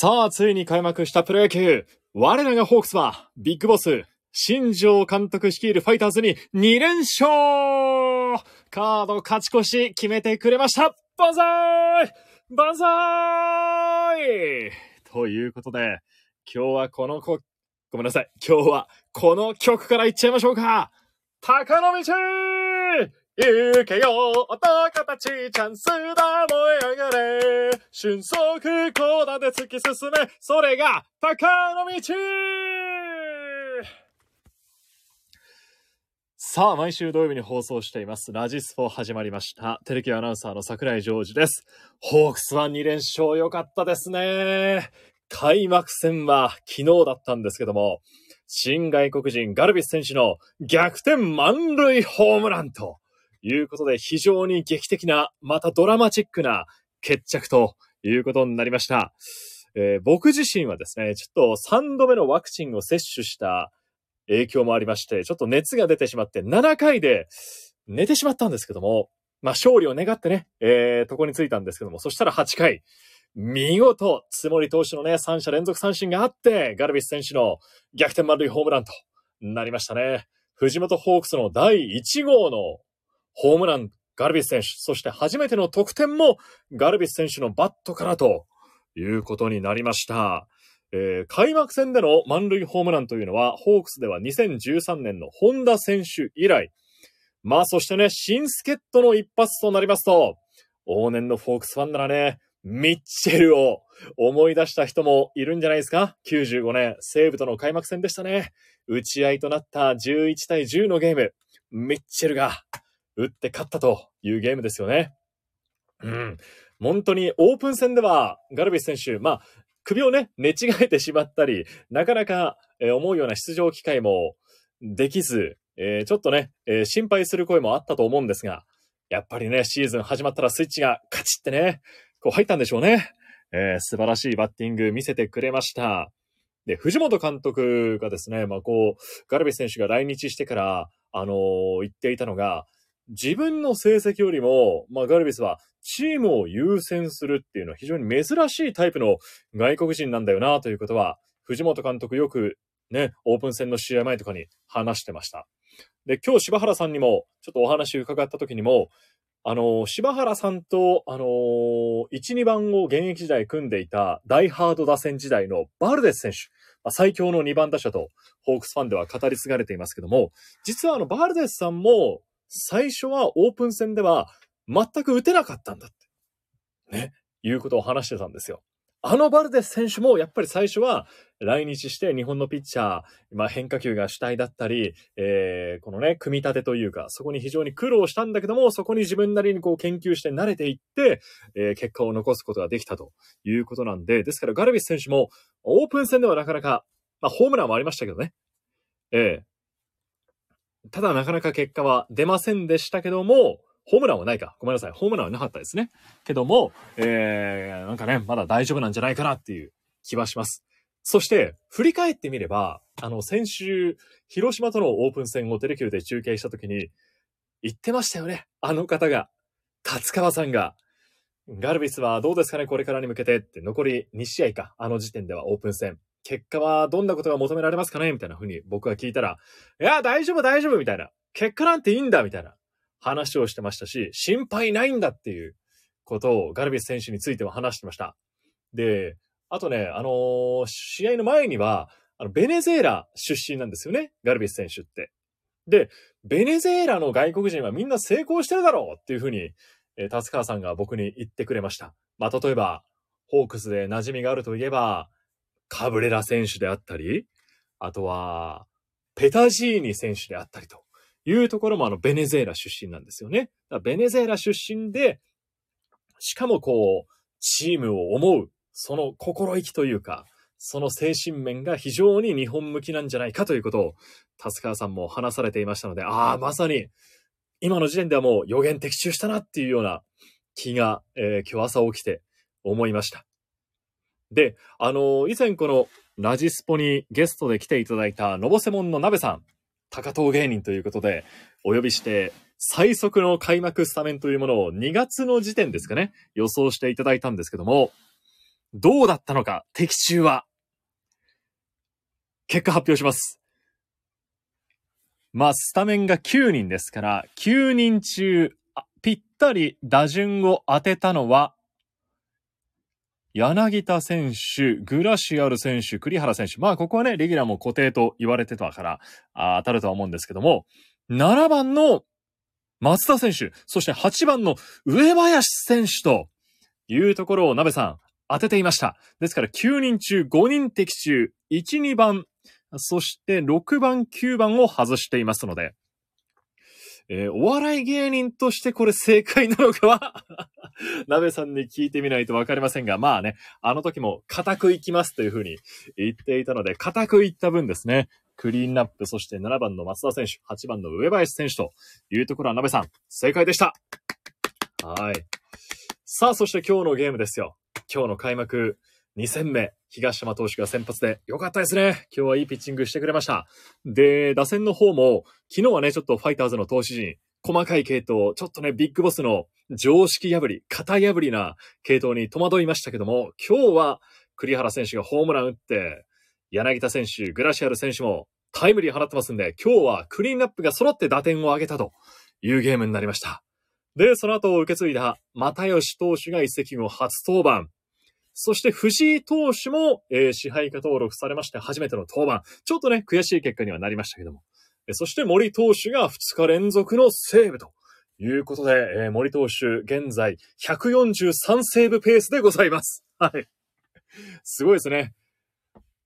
さあ、ついに開幕したプロ野球。我らがホークスは、ビッグボス、新庄監督率いるファイターズに2連勝。カード勝ち越し決めてくれました。万歳万歳ということで、今日はこの子、ごめんなさい。今日はこの曲からいっちゃいましょうか。高野道!行けよ男たちチャンスだ燃え上がれ俊足コーナーで突き進めそれが高野道さあ、毎週土曜日に放送しています。ラジスポ始まりました。テレビアナウンサーの桜井ジョージです。ホークスは2連勝良かったですね。開幕戦は昨日だったんですけども、新外国人ガルビス選手の逆転満塁ホームランということで非常に劇的な、またドラマチックな決着ということになりました。えー、僕自身はですね、ちょっと3度目のワクチンを接種した影響もありまして、ちょっと熱が出てしまって7回で寝てしまったんですけども、まあ勝利を願ってね、えー、とこに着いたんですけども、そしたら8回、見事、つもり投手のね、3者連続三振があって、ガルビス選手の逆転満塁ホームランとなりましたね。藤本ホークスの第1号のホームラン、ガルビス選手、そして初めての得点もガルビス選手のバットからということになりました。えー、開幕戦での満塁ホームランというのは、ホークスでは2013年の本田選手以来。まあそしてね、新助っ人の一発となりますと、往年のフォークスファンならね、ミッチェルを思い出した人もいるんじゃないですか ?95 年、西武との開幕戦でしたね。打ち合いとなった11対10のゲーム。ミッチェルが打って勝ったというゲームですよね。うん。本当にオープン戦ではガルビス選手、まあ、首をね、寝違えてしまったり、なかなか、え思うような出場機会もできず、えー、ちょっとね、えー、心配する声もあったと思うんですが、やっぱりね、シーズン始まったらスイッチがカチってね、こう入ったんでしょうね。えー、素晴らしいバッティング見せてくれました。で、藤本監督がですね、まあこう、ガルビス選手が来日してから、あの、言っていたのが、自分の成績よりも、まあ、ガルビスはチームを優先するっていうのは非常に珍しいタイプの外国人なんだよなということは、藤本監督よくね、オープン戦の試合前とかに話してました。で、今日柴原さんにもちょっとお話伺った時にも、あの、柴原さんと、あのー、1、2番を現役時代組んでいたダイハード打線時代のバルデス選手、最強の2番打者とホークスファンでは語り継がれていますけども、実はあの、バルデスさんも最初はオープン戦では全く打てなかったんだって。ね。いうことを話してたんですよ。あのバルデス選手もやっぱり最初は来日して日本のピッチャー、まあ、変化球が主体だったり、えー、このね、組み立てというか、そこに非常に苦労したんだけども、そこに自分なりにこう研究して慣れていって、えー、結果を残すことができたということなんで、ですからガルビス選手もオープン戦ではなかなか、まあ、ホームランもありましたけどね。えー、ただなかなか結果は出ませんでしたけども、ホームランはないか。ごめんなさい。ホームランはなかったですね。けども、えー、なんかね、まだ大丈夫なんじゃないかなっていう気はします。そして、振り返ってみれば、あの、先週、広島とのオープン戦をテレキューで中継した時に、言ってましたよね。あの方が。達川さんが。ガルビスはどうですかねこれからに向けてって残り2試合か。あの時点ではオープン戦。結果はどんなことが求められますかね？みたいな風に僕は聞いたら、いや、大丈夫大丈夫みたいな。結果なんていいんだみたいな。話をしてましたし、心配ないんだっていうことをガルビス選手については話してました。で、あとね、あのー、試合の前には、あの、ベネズエラ出身なんですよね、ガルビス選手って。で、ベネズエラの外国人はみんな成功してるだろうっていうふうに、えー、達川さんが僕に言ってくれました。まあ、例えば、ホークスで馴染みがあるといえば、カブレラ選手であったり、あとは、ペタジーニ選手であったりと。いうところもあのベネズエラ出身なんですよね。ベネズエラ出身で、しかもこう、チームを思う、その心意気というか、その精神面が非常に日本向きなんじゃないかということを、達川さんも話されていましたので、ああ、まさに、今の時点ではもう予言的中したなっていうような気が、えー、今日朝起きて思いました。で、あのー、以前このラジスポにゲストで来ていただいたのぼせもんの鍋さん、高藤芸人ということで、お呼びして、最速の開幕スタメンというものを2月の時点ですかね、予想していただいたんですけども、どうだったのか、的中は。結果発表します。まあ、スタメンが9人ですから、9人中、ぴったり打順を当てたのは、柳田選手、グラシアル選手、栗原選手。まあ、ここはね、レギュラーも固定と言われてたから、当たるとは思うんですけども、7番の松田選手、そして8番の上林選手というところを鍋さん当てていました。ですから9人中5人的中、1、2番、そして6番、9番を外していますので、えー、お笑い芸人としてこれ正解なのかは 鍋さんに聞いてみないとわかりませんが、まあね、あの時も固くいきますというふうに言っていたので、固くいった分ですね、クリーンナップ、そして7番の松田選手、8番の上林選手というところは鍋さん、正解でした。はい。さあ、そして今日のゲームですよ。今日の開幕2戦目、東山投手が先発で良かったですね。今日はいいピッチングしてくれました。で、打線の方も、昨日はね、ちょっとファイターズの投手陣、細かい系統、ちょっとね、ビッグボスの常識破り、型破りな系統に戸惑いましたけども、今日は栗原選手がホームラン打って、柳田選手、グラシアル選手もタイムリー放ってますんで、今日はクリーンナップが揃って打点を上げたというゲームになりました。で、その後を受け継いだ又吉投手が一席後初登板。そして藤井投手も、えー、支配下登録されまして初めての登板。ちょっとね、悔しい結果にはなりましたけども。そして森投手が2日連続のセーブということで、えー、森投手現在143セーブペースでございます。はい。すごいですね。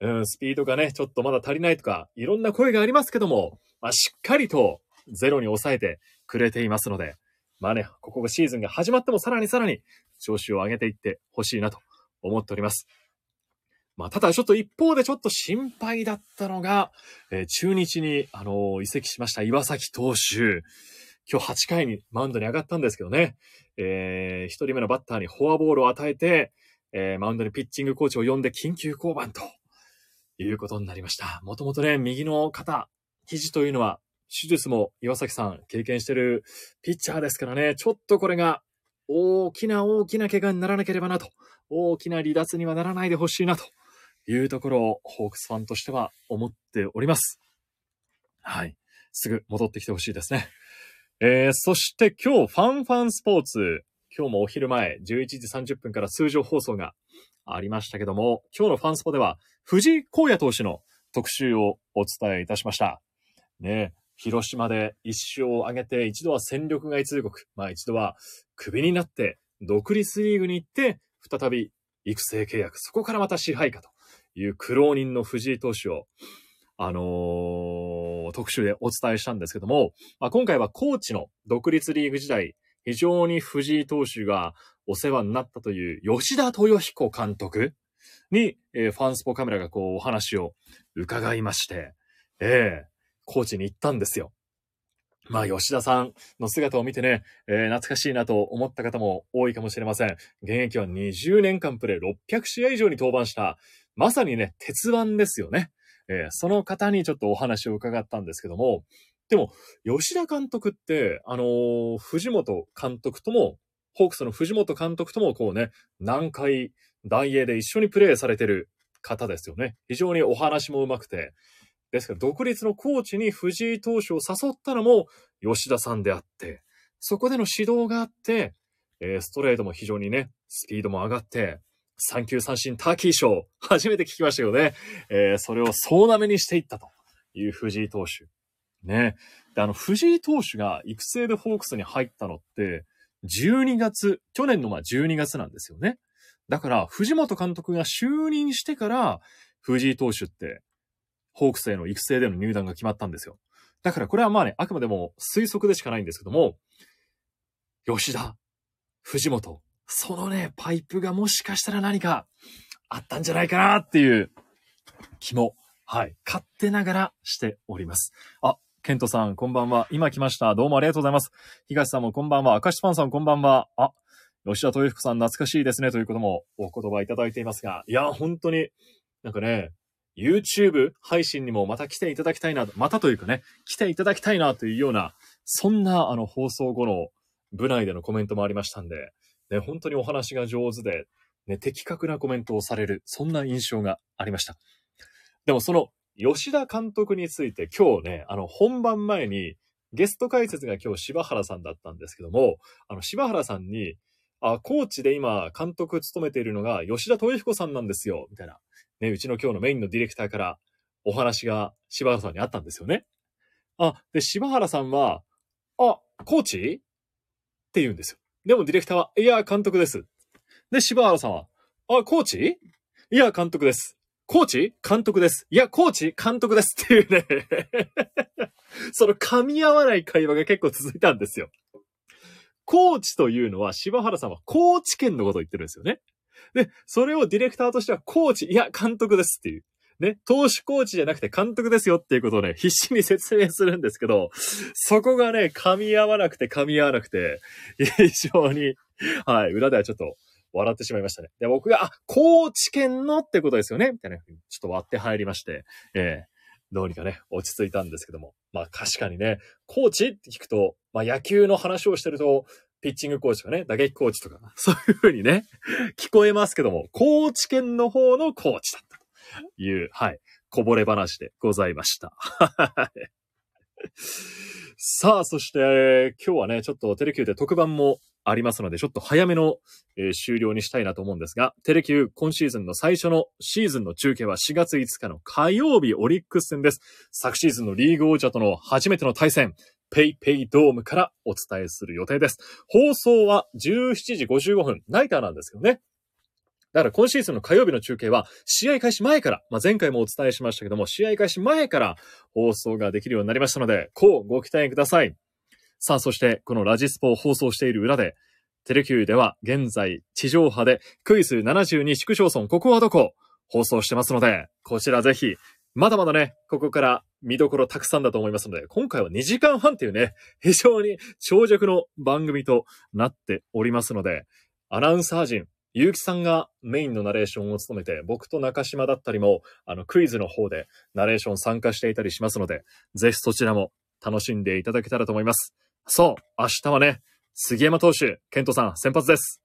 うん、スピードがね、ちょっとまだ足りないとか、いろんな声がありますけども、まあ、しっかりとゼロに抑えてくれていますので、まあね、ここがシーズンが始まってもさらにさらに調子を上げていってほしいなと思っております。まあ、ただちょっと一方でちょっと心配だったのが、えー、中日に、あのー、移籍しました岩崎投手。今日8回にマウンドに上がったんですけどね、えー、一人目のバッターにフォアボールを与えて、えー、マウンドにピッチングコーチを呼んで緊急降板ということになりました。もともとね、右の肩、肘というのは、手術も岩崎さん経験してるピッチャーですからね、ちょっとこれが大きな大きな怪我にならなければなと大きな離脱にはならないでほしいなというところをホークスファンとしては思っております。はい。すぐ戻ってきてほしいですね。えー、そして今日ファンファンスポーツ、今日もお昼前11時30分から通常放送がありましたけども、今日のファンスポでは藤井荒野投手の特集をお伝えいたしました。ね広島で一勝を挙げて、一度は戦力外通告、まあ一度はクビになって独立リーグに行って、再び育成契約、そこからまた支配下という苦労人の藤井投手を、あのー、特集でお伝えしたんですけども、まあ、今回はコーチの独立リーグ時代、非常に藤井投手がお世話になったという吉田豊彦監督に、えー、ファンスポカメラがこうお話を伺いまして、ええー、コーチに行ったんですよ。まあ、吉田さんの姿を見てね、えー、懐かしいなと思った方も多いかもしれません。現役は20年間プレイ600試合以上に登板した、まさにね、鉄腕ですよね。えー、その方にちょっとお話を伺ったんですけども、でも、吉田監督って、あのー、藤本監督とも、ホークスの藤本監督ともこうね、南海大英で一緒にプレーされてる方ですよね。非常にお話も上手くて、ですから、独立のコーチに藤井投手を誘ったのも吉田さんであって、そこでの指導があって、えー、ストレートも非常にね、スピードも上がって、三球三振ターキーショー、初めて聞きましたよね。えー、それを総なめにしていったという藤井投手。ね。で、あの、藤井投手が育成でホークスに入ったのって、12月、去年のまあ12月なんですよね。だから、藤本監督が就任してから、藤井投手ってホークスへの育成での入団が決まったんですよ。だからこれはまあね、あくまでも推測でしかないんですけども、吉田、藤本、そのね、パイプがもしかしたら何かあったんじゃないかなっていう気も、はい、勝手ながらしております。あ、ケントさん、こんばんは。今来ました。どうもありがとうございます。東さんもこんばんは。明石パンさん、こんばんは。あ、吉田豊福さん、懐かしいですね。ということもお言葉いただいていますが、いや、本当に、なんかね、YouTube 配信にもまた来ていただきたいな、またというかね、来ていただきたいなというような、そんなあの放送後の部内でのコメントもありましたんで、ね、本当にお話が上手で、ね、的確なコメントをされる、そんな印象がありました。でもその吉田監督について今日ね、あの本番前にゲスト解説が今日柴原さんだったんですけども、あの柴原さんに、あ、コーチで今監督務めているのが吉田豊彦さんなんですよ、みたいな。ね、うちの今日のメインのディレクターからお話が柴原さんにあったんですよね。あ、で、柴原さんは、あ、コーチ？って言うんですよ。でもディレクターは、いや、監督です。で、柴原さんは、あ、コーチ？いや、監督です。コーチ？監督です。いや、コーチ？監督ですっていうね その噛み合わない会話が結構続いたんですよ。コーチというのは、柴原さんはコーチ権のことを言ってるんですよね。で、それをディレクターとしてはコーチ、いや、監督ですっていう。ね、投手コーチじゃなくて監督ですよっていうことをね、必死に説明するんですけど、そこがね、噛み合わなくて噛み合わなくて、非常に、はい、裏ではちょっと笑ってしまいましたね。で、僕が、あ、高知県のってことですよねみたいな風に、ちょっと割って入りまして、えー、どうにかね、落ち着いたんですけども。まあ確かにね、コーチって聞くと、まあ野球の話をしてると、ピッチングコーチとかね、打撃コーチとか、そういう風にね、聞こえますけども、高知県の方のコーチだったという、はい、こぼれ話でございました。さあ、そして、今日はね、ちょっとテレキューで特番もありますので、ちょっと早めの、えー、終了にしたいなと思うんですが、テレキュー今シーズンの最初のシーズンの中継は4月5日の火曜日オリックス戦です。昨シーズンのリーグ王者との初めての対戦、ペイペイドームからお伝えする予定です。放送は17時55分、ナイターなんですよね。だから今シーズンの火曜日の中継は、試合開始前から、まあ、前回もお伝えしましたけども、試合開始前から放送ができるようになりましたので、こうご期待ください。さあ、そして、このラジスポを放送している裏で、テレキューでは現在地上波でクイズ72市区町村ここはどこ？放送してますので、こちらぜひ、まだまだね、ここから見どころたくさんだと思いますので、今回は2時間半っていうね、非常に長尺の番組となっておりますので、アナウンサー陣、ゆうきさんがメインのナレーションを務めて、僕と中島だったりも、あの、クイズの方でナレーション参加していたりしますので、ぜひそちらも楽しんでいただけたらと思います。そう、明日はね、杉山投手、ケントさん、先発です。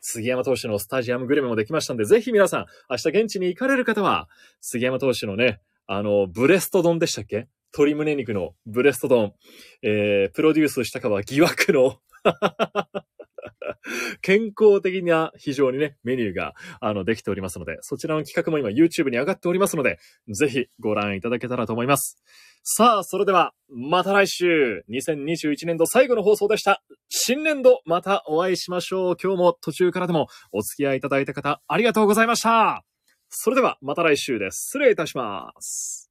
杉山投手のスタジアムグルメもできましたんで、ぜひ皆さん、明日現地に行かれる方は、杉山投手のね、あの、ブレスト丼でしたっけ？鶏胸肉のブレスト丼、えー、プロデュースしたかは疑惑の 健康的な非常にね、メニューが、あの、できておりますので、そちらの企画も今 YouTube に上がっておりますので、ぜひご覧いただけたらと思います。さあ、それでは、また来週、2021年度最後の放送でした。新年度、またお会いしましょう。今日も途中からでもお付き合いいただいた方、ありがとうございました。それでは、また来週です。失礼いたします。